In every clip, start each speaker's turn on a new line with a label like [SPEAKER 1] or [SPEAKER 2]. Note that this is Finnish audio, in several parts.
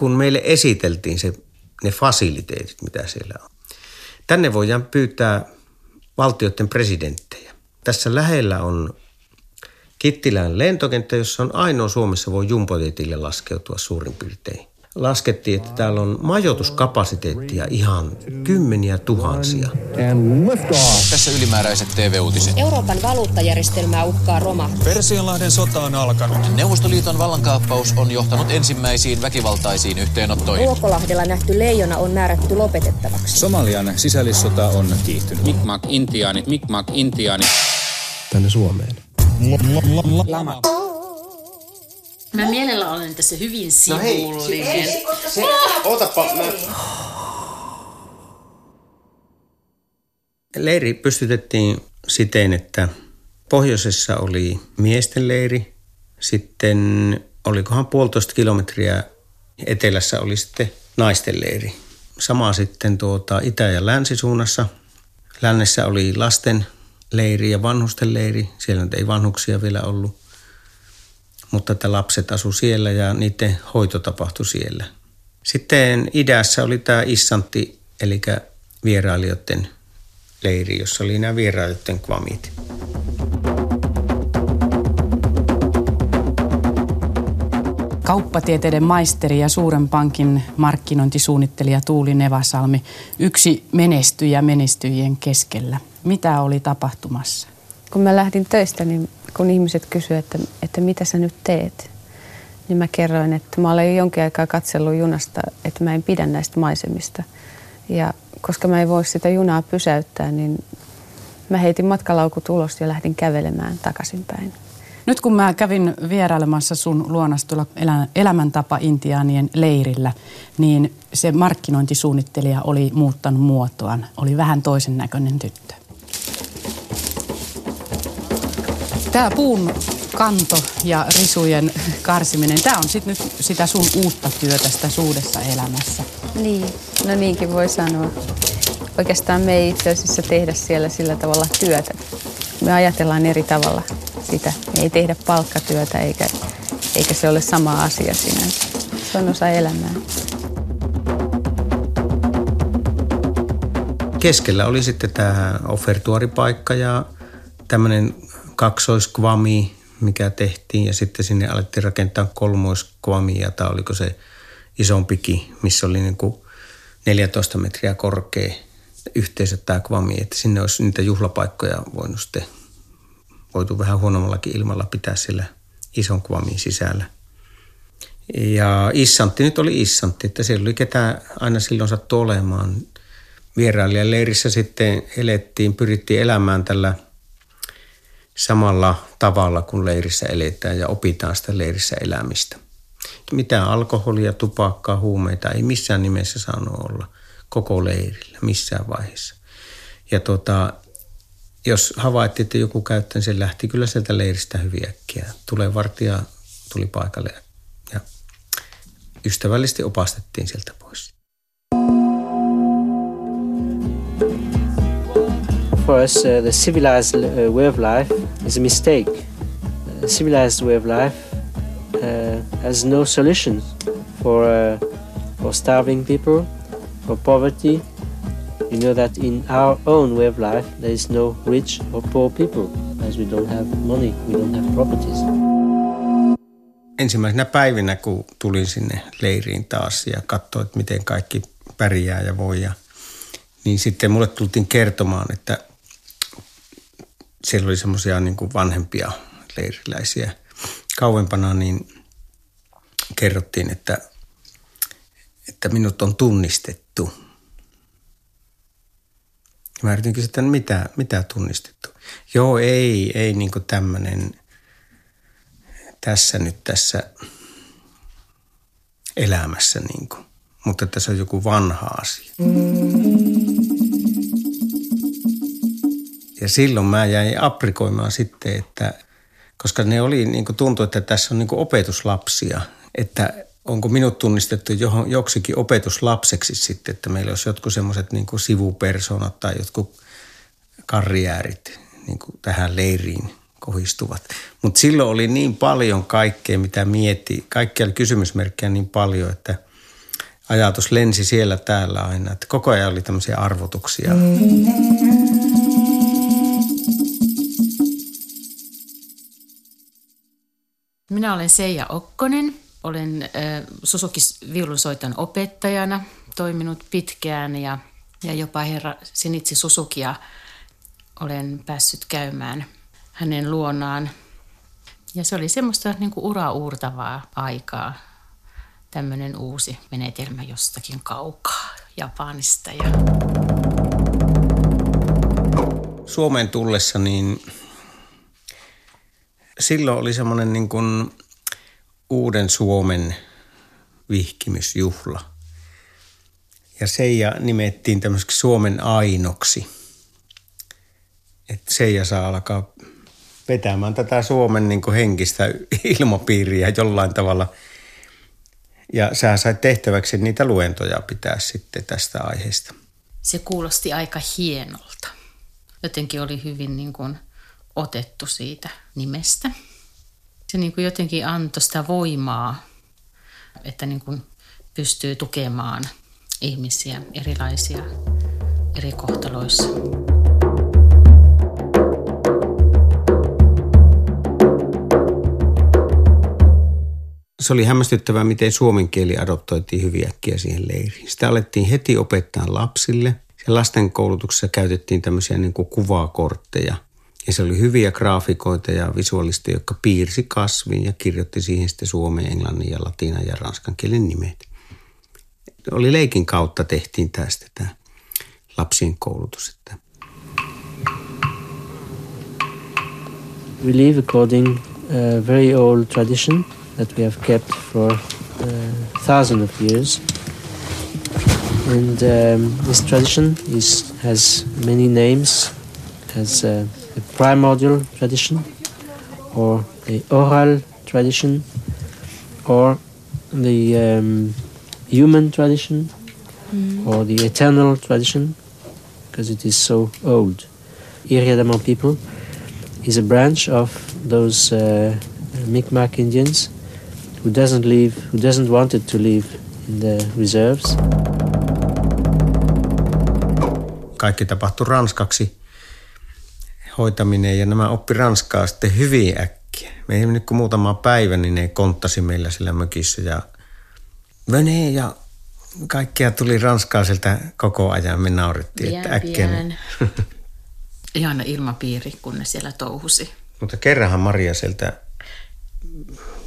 [SPEAKER 1] kun meille esiteltiin se, ne fasiliteetit, mitä siellä on. Tänne voidaan pyytää valtioiden presidenttejä. Tässä lähellä on Kittilän lentokenttä, jossa on ainoa Suomessa voi jumbojetille laskeutua suurin piirtein laskettiin, että täällä on majoituskapasiteettia ihan kymmeniä tuhansia.
[SPEAKER 2] Tässä ylimääräiset TV-uutiset.
[SPEAKER 3] Euroopan valuuttajärjestelmää uhkaa roma.
[SPEAKER 4] Persianlahden sota on alkanut.
[SPEAKER 2] Neuvostoliiton vallankaappaus on johtanut ensimmäisiin väkivaltaisiin yhteenottoihin.
[SPEAKER 3] Ruokolahdella nähty leijona on määrätty lopetettavaksi.
[SPEAKER 4] Somalian sisällissota on kiihtynyt.
[SPEAKER 5] Mikmak intiaani, Mikmak intiaani.
[SPEAKER 1] Tänne Suomeen.
[SPEAKER 6] Lama. Mä mielellä olen tässä hyvin sivullinen. No hei, se,
[SPEAKER 1] otapa, mä... Leiri pystytettiin siten, että pohjoisessa oli miesten leiri, sitten olikohan puolitoista kilometriä etelässä oli sitten naisten leiri. Sama sitten tuota itä- ja länsisuunnassa. Lännessä oli lasten leiri ja vanhusten leiri. Siellä nyt ei vanhuksia vielä ollut mutta että lapset asu siellä ja niiden hoito tapahtui siellä. Sitten idässä oli tämä Issantti, eli vierailijoiden leiri, jossa oli nämä vierailijoiden kvamit.
[SPEAKER 7] Kauppatieteiden maisteri ja suuren pankin markkinointisuunnittelija Tuuli Nevasalmi, yksi menestyjä menestyjien keskellä. Mitä oli tapahtumassa?
[SPEAKER 8] Kun mä lähdin töistä, niin kun ihmiset kysyivät, että, että mitä sä nyt teet, niin mä kerroin, että mä olen jo jonkin aikaa katsellut junasta, että mä en pidä näistä maisemista. Ja koska mä en voi sitä junaa pysäyttää, niin mä heitin matkalaukut ulos ja lähdin kävelemään takaisinpäin.
[SPEAKER 7] Nyt kun mä kävin vierailemassa sun luonas elämäntapa intiaanien leirillä, niin se markkinointisuunnittelija oli muuttanut muotoaan. Oli vähän toisen näköinen tyttö. Tämä puun kanto ja risujen karsiminen, tämä on sitten nyt sitä sun uutta työtä tässä uudessa elämässä.
[SPEAKER 8] Niin, no niinkin voi sanoa. Oikeastaan me ei itse asiassa tehdä siellä sillä tavalla työtä. Me ajatellaan eri tavalla sitä. Me ei tehdä palkkatyötä eikä, eikä se ole sama asia sinänsä. Se on osa elämää.
[SPEAKER 1] Keskellä oli sitten tämä offertuaripaikka ja tämmöinen kaksoiskvami, mikä tehtiin ja sitten sinne alettiin rakentaa kolmoiskvamia tai oliko se isompikin, missä oli niin kuin 14 metriä korkea yhteisö tämä kvami, että sinne olisi niitä juhlapaikkoja voinut sitten, voitu vähän huonommallakin ilmalla pitää sillä ison kvamin sisällä. Ja Issantti nyt oli Issantti, että siellä oli ketä aina silloin sattui olemaan. Vierailijaleirissä sitten elettiin, pyrittiin elämään tällä – samalla tavalla kuin leirissä eletään ja opitaan sitä leirissä elämistä. Mitään alkoholia, tupakkaa, huumeita ei missään nimessä saanut olla koko leirillä missään vaiheessa. Ja tota, jos havaittiin, että joku käyttää, niin se lähti kyllä sieltä leiristä hyvin äkkiä. Tulee vartija, tuli paikalle ja ystävällisesti opastettiin sieltä pois.
[SPEAKER 9] For us, uh, the civilized uh, way of life is a mistake. A civilized way of life uh, has no solutions for, uh, for starving people, for poverty. You know that in our own way of life, there is no rich or poor people, as we don't have money, we don't have properties.
[SPEAKER 1] Ensimmäisenä päivinä, kun tulin sinne leiriin taas ja katsoin, miten kaikki pärjää ja voi, ja, niin sitten mulle tultiin kertomaan, että siellä oli semmoisia niin vanhempia leiriläisiä. Kauempana niin kerrottiin, että, että minut on tunnistettu. Ja mä yritin kysyä, että mitä, mitä tunnistettu. Joo, ei, ei niin tämmöinen tässä nyt tässä elämässä, niin kuin. mutta tässä on joku vanha asia. Mm. Ja silloin mä jäin aprikoimaan sitten, että koska ne oli, niin kuin tuntui, että tässä on niin opetuslapsia, että onko minut tunnistettu johon, joksikin opetuslapseksi sitten, että meillä olisi jotkut semmoiset niin sivupersonat tai jotkut karriäärit niin tähän leiriin kohistuvat. Mutta silloin oli niin paljon kaikkea, mitä mietti. Kaikkia oli kysymysmerkkejä niin paljon, että ajatus lensi siellä täällä aina. Että koko ajan oli tämmöisiä arvotuksia.
[SPEAKER 6] Minä olen Seija Okkonen. Olen äh, Susuki viulunsoiton opettajana toiminut pitkään ja, ja jopa herra Sinitsi Susukia olen päässyt käymään hänen luonaan. Ja se oli semmoista niin kuin ura-uurtavaa aikaa, tämmöinen uusi menetelmä jostakin kaukaa Japanista. Ja...
[SPEAKER 1] Suomeen tullessa niin silloin oli semmoinen niin kuin uuden Suomen vihkimysjuhla. Ja Seija nimettiin tämmöiseksi Suomen ainoksi. Että Seija saa alkaa vetämään tätä Suomen niin kuin henkistä ilmapiiriä jollain tavalla. Ja sä sait tehtäväksi niitä luentoja pitää sitten tästä aiheesta.
[SPEAKER 6] Se kuulosti aika hienolta. Jotenkin oli hyvin niin kuin otettu siitä nimestä. Se niin kuin jotenkin antoi sitä voimaa, että niin kuin pystyy tukemaan ihmisiä erilaisia eri kohtaloissa.
[SPEAKER 1] se oli hämmästyttävää, miten suomen kieli adoptoitiin hyvin äkkiä siihen leiriin. Sitä alettiin heti opettaa lapsille. Ja lasten koulutuksessa käytettiin tämmöisiä niin kuin kuvakortteja. Ja se oli hyviä graafikoita ja visuaalisteja, jotka piirsi kasvin ja kirjoitti siihen sitten suomen, englannin ja latinan ja ranskan kielen nimet. Oli leikin kautta tehtiin tästä tämä lapsien koulutus. Että
[SPEAKER 9] We live according a very old tradition – that we have kept for uh, thousands of years. And um, this tradition is, has many names, as a, a primordial tradition, or the oral tradition, or the um, human tradition, mm. or the eternal tradition, because it is so old. Iriadamant people is a branch of those uh, Mi'kmaq Indians who doesn't live, who doesn't want it to live in the reserves.
[SPEAKER 1] Kaikki tapahtui ranskaksi hoitaminen ja nämä oppi ranskaa sitten hyvin äkkiä. Me ei mennyt kuin muutama päivä, niin ne konttasi meillä sillä mökissä ja Vene ja kaikkia tuli ranskaa sieltä koko ajan. Me naurittiin, että äkkiä.
[SPEAKER 6] Ihana ilmapiiri, kun ne siellä touhusi.
[SPEAKER 1] Mutta kerranhan Maria sieltä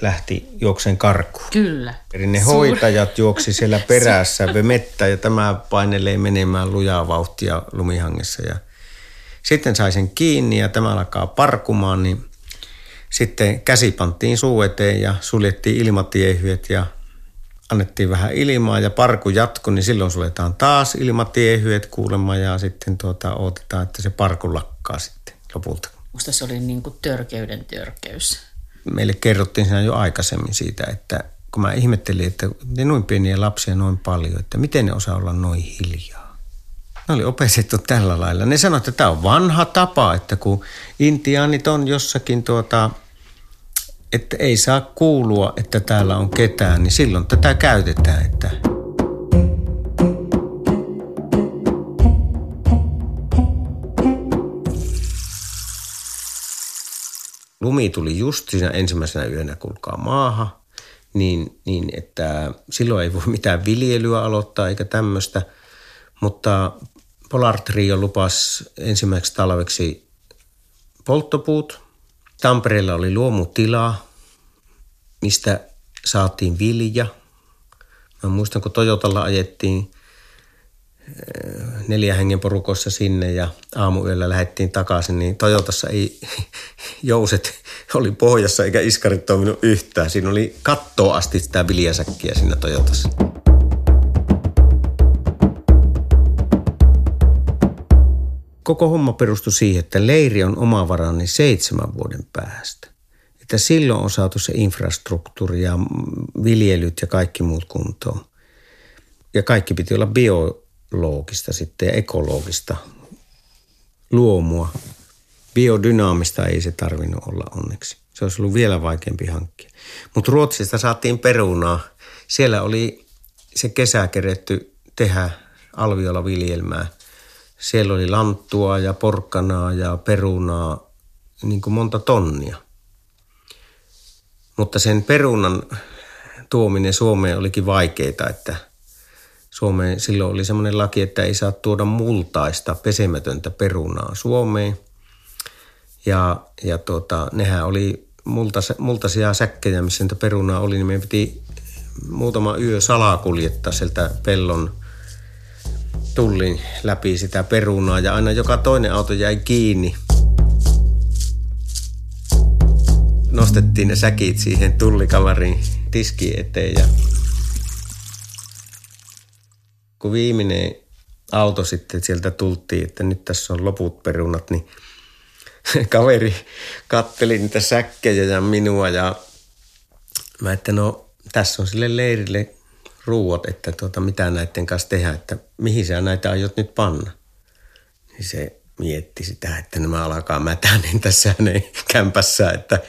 [SPEAKER 1] lähti juokseen karkuun.
[SPEAKER 6] Kyllä.
[SPEAKER 1] Eli ne Suur... hoitajat juoksi siellä perässä vemettä ja tämä painelee menemään lujaa vauhtia lumihangessa. Ja sitten sai sen kiinni ja tämä alkaa parkumaan, niin sitten käsi panttiin suu eteen ja suljettiin ilmatiehyet ja annettiin vähän ilmaa ja parku jatkui, niin silloin suljetaan taas ilmatiehyet kuulemma ja sitten tuota, odotetaan, että se parku lakkaa sitten lopulta.
[SPEAKER 6] Musta se oli niin kuin törkeyden törkeys
[SPEAKER 1] meille kerrottiin siinä jo aikaisemmin siitä, että kun mä ihmettelin, että ne noin pieniä lapsia noin paljon, että miten ne osaa olla noin hiljaa. Ne oli opetettu tällä lailla. Ne sanoivat, että tämä on vanha tapa, että kun intiaanit on jossakin tuota, että ei saa kuulua, että täällä on ketään, niin silloin tätä käytetään, että lumi tuli just siinä ensimmäisenä yönä kulkaa maaha, niin, niin että silloin ei voi mitään viljelyä aloittaa eikä tämmöistä. Mutta Polar Trio lupas ensimmäiseksi talveksi polttopuut. Tampereella oli luomutila, mistä saatiin vilja. Mä muistan, kun Toyotalla ajettiin neljä hengen porukossa sinne ja aamuyöllä lähdettiin takaisin, niin Toyotassa ei jouset oli pohjassa eikä iskarit toiminut yhtään. Siinä oli kattoa asti sitä viljasäkkiä siinä Toyotassa. Koko homma perustui siihen, että leiri on omavarainen seitsemän vuoden päästä. Että silloin on saatu se infrastruktuuri ja viljelyt ja kaikki muut kuntoon. Ja kaikki piti olla bio loogista sitten ja ekologista luomua. Biodynaamista ei se tarvinnut olla onneksi. Se olisi ollut vielä vaikeampi hankkia. Mutta Ruotsista saatiin perunaa. Siellä oli se kesä keretty tehdä alviolla viljelmää. Siellä oli lanttua ja porkkanaa ja perunaa, niin kuin monta tonnia. Mutta sen perunan tuominen Suomeen olikin vaikeaa, että Suomeen silloin oli semmoinen laki, että ei saa tuoda multaista pesemätöntä perunaa Suomeen. Ja, ja tuota, nehän oli multas, multaisia säkkejä, missä niitä perunaa oli, niin meidän piti muutama yö salaa kuljettaa sieltä pellon tullin läpi sitä perunaa ja aina joka toinen auto jäi kiinni. Nostettiin ne säkit siihen tullikamarin tiski eteen ja kun viimeinen auto sitten sieltä tultiin, että nyt tässä on loput perunat, niin kaveri katteli niitä säkkejä ja minua ja mä että no tässä on sille leirille ruuat, että tuota, mitä näiden kanssa tehdä, että mihin sä näitä aiot nyt panna. Niin se mietti sitä, että nämä alkaa mätää niin tässä hänen kämpässä, että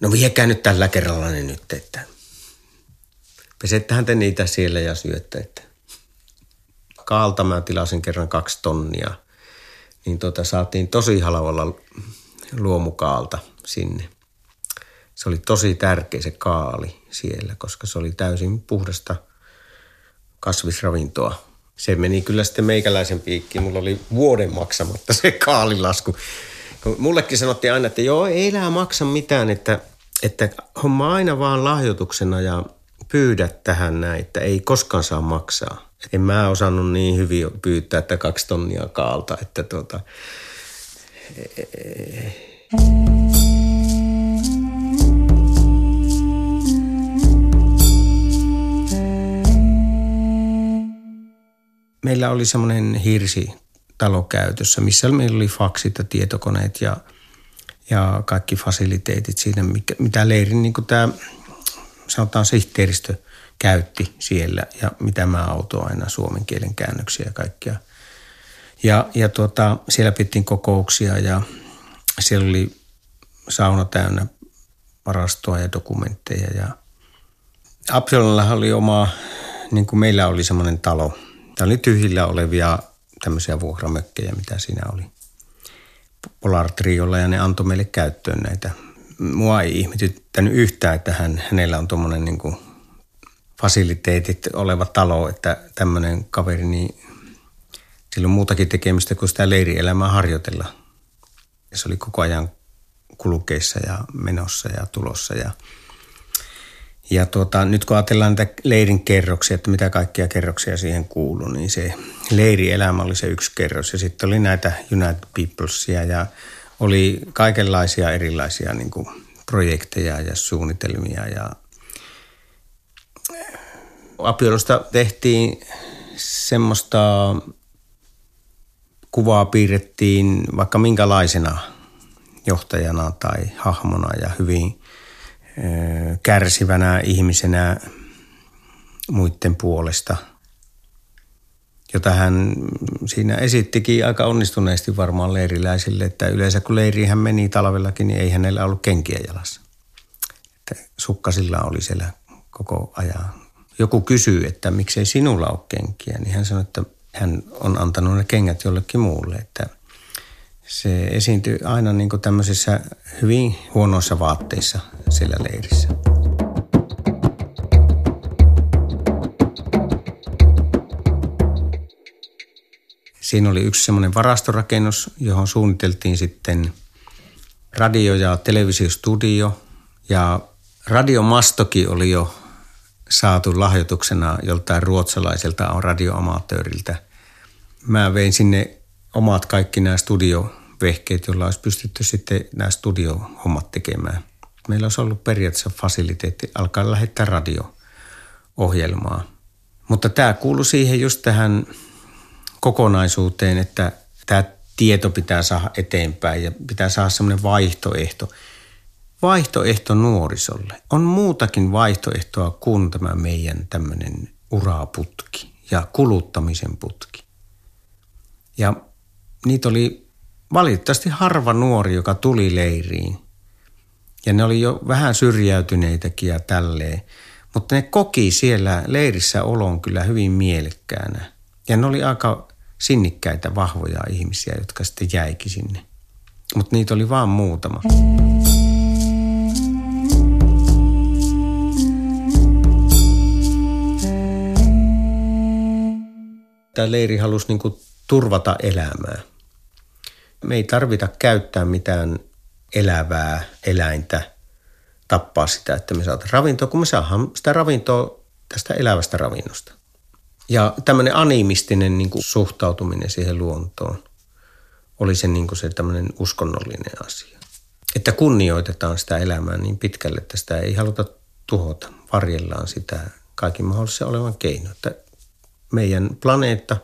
[SPEAKER 1] no viekää nyt tällä kerralla ne nyt, että pesettehän te niitä siellä ja syötte, että kaalta mä tilasin kerran kaksi tonnia, niin tuota, saatiin tosi halvalla luomukaalta sinne. Se oli tosi tärkeä se kaali siellä, koska se oli täysin puhdasta kasvisravintoa. Se meni kyllä sitten meikäläisen piikkiin. Mulla oli vuoden maksamatta se kaalilasku. Mullekin sanottiin aina, että joo, ei enää maksa mitään, että, että homma aina vaan lahjoituksena ja pyydä tähän näin, että ei koskaan saa maksaa. En mä osannut niin hyvin pyytää, että kaksi tonnia kaalta, että tuota, meillä oli semmoinen hirsi talo käytössä, missä meillä oli faksit ja tietokoneet ja, ja kaikki fasiliteetit siinä, mikä, mitä leirin niin tämä sanotaan sihteeristö käytti siellä ja mitä mä autoin aina suomen kielen käännöksiä ja kaikkia. Ja, ja tuota, siellä pittiin kokouksia ja siellä oli sauna täynnä varastoa ja dokumentteja ja Absalonilla oli oma, niin kuin meillä oli semmoinen talo – Tämä oli tyhjillä olevia tämmöisiä vuokramökkejä, mitä siinä oli Polar Triolla ja ne antoi meille käyttöön näitä. Mua ei ihmetyttänyt yhtään, että hän, hänellä on tuommoinen niin kuin fasiliteetit oleva talo, että tämmöinen kaveri, niin sillä on muutakin tekemistä kuin sitä leirielämää harjoitella. Ja se oli koko ajan kulkeissa ja menossa ja tulossa ja – ja tuota, nyt kun ajatellaan näitä leirin kerroksia, että mitä kaikkia kerroksia siihen kuuluu, niin se leirielämä oli se yksi kerros. Ja sitten oli näitä United Peoplesia ja oli kaikenlaisia erilaisia niin kuin projekteja ja suunnitelmia. Ja Apiolosta tehtiin semmoista kuvaa piirrettiin vaikka minkälaisena johtajana tai hahmona ja hyvin – kärsivänä ihmisenä muiden puolesta, jota hän siinä esittikin aika onnistuneesti varmaan leiriläisille, että yleensä kun leiriin hän meni talvellakin, niin ei hänellä ollut kenkiä jalassa. Että sukkasilla oli siellä koko ajan. Joku kysyy, että miksei sinulla ole kenkiä, niin hän sanoi, että hän on antanut ne kengät jollekin muulle, että se esiintyi aina niin kuin tämmöisissä hyvin huonoissa vaatteissa siellä leirissä. Siinä oli yksi semmoinen varastorakennus, johon suunniteltiin sitten radio- ja televisiostudio. Ja radiomastoki oli jo saatu lahjoituksena joltain ruotsalaiselta radioamatööriltä. Mä vein sinne omat kaikki nämä studiovehkeet, joilla olisi pystytty sitten nämä studiohommat tekemään. Meillä olisi ollut periaatteessa fasiliteetti alkaa lähettää radio-ohjelmaa. Mutta tämä kuuluu siihen just tähän kokonaisuuteen, että tämä tieto pitää saada eteenpäin ja pitää saada semmoinen vaihtoehto. Vaihtoehto nuorisolle. On muutakin vaihtoehtoa kuin tämä meidän tämmöinen uraputki ja kuluttamisen putki. Ja niitä oli valitettavasti harva nuori, joka tuli leiriin. Ja ne oli jo vähän syrjäytyneitäkin ja tälleen. Mutta ne koki siellä leirissä olon kyllä hyvin mielekkäänä. Ja ne oli aika sinnikkäitä, vahvoja ihmisiä, jotka sitten jäikin sinne. Mutta niitä oli vaan muutama. Tämä leiri halusi niin turvata elämää. Me ei tarvita käyttää mitään elävää eläintä, tappaa sitä, että me saataisiin ravintoa, kun me saadaan sitä ravintoa tästä elävästä ravinnosta. Ja tämmöinen animistinen niin kuin suhtautuminen siihen luontoon oli se, niin kuin se tämmöinen uskonnollinen asia. Että kunnioitetaan sitä elämää niin pitkälle, että sitä ei haluta tuhota. Varjellaan sitä kaikin mahdollisen olevan keino. Että meidän planeetta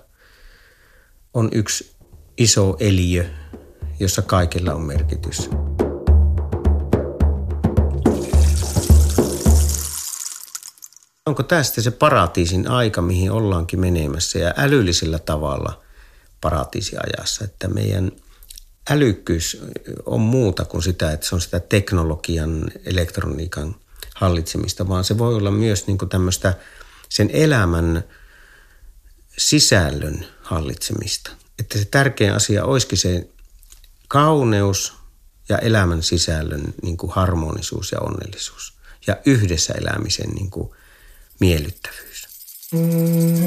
[SPEAKER 1] on yksi iso eliö, jossa kaikilla on merkitys. Onko tästä se paratiisin aika, mihin ollaankin menemässä ja älyllisellä tavalla paratiisiajassa, että meidän älykkyys on muuta kuin sitä, että se on sitä teknologian, elektroniikan hallitsemista, vaan se voi olla myös niin kuin tämmöistä sen elämän sisällön hallitsemista. Että se tärkein asia olisikin se kauneus ja elämän sisällön niin kuin harmonisuus ja onnellisuus ja yhdessä elämisen niin kuin miellyttävyys. Mm-hmm.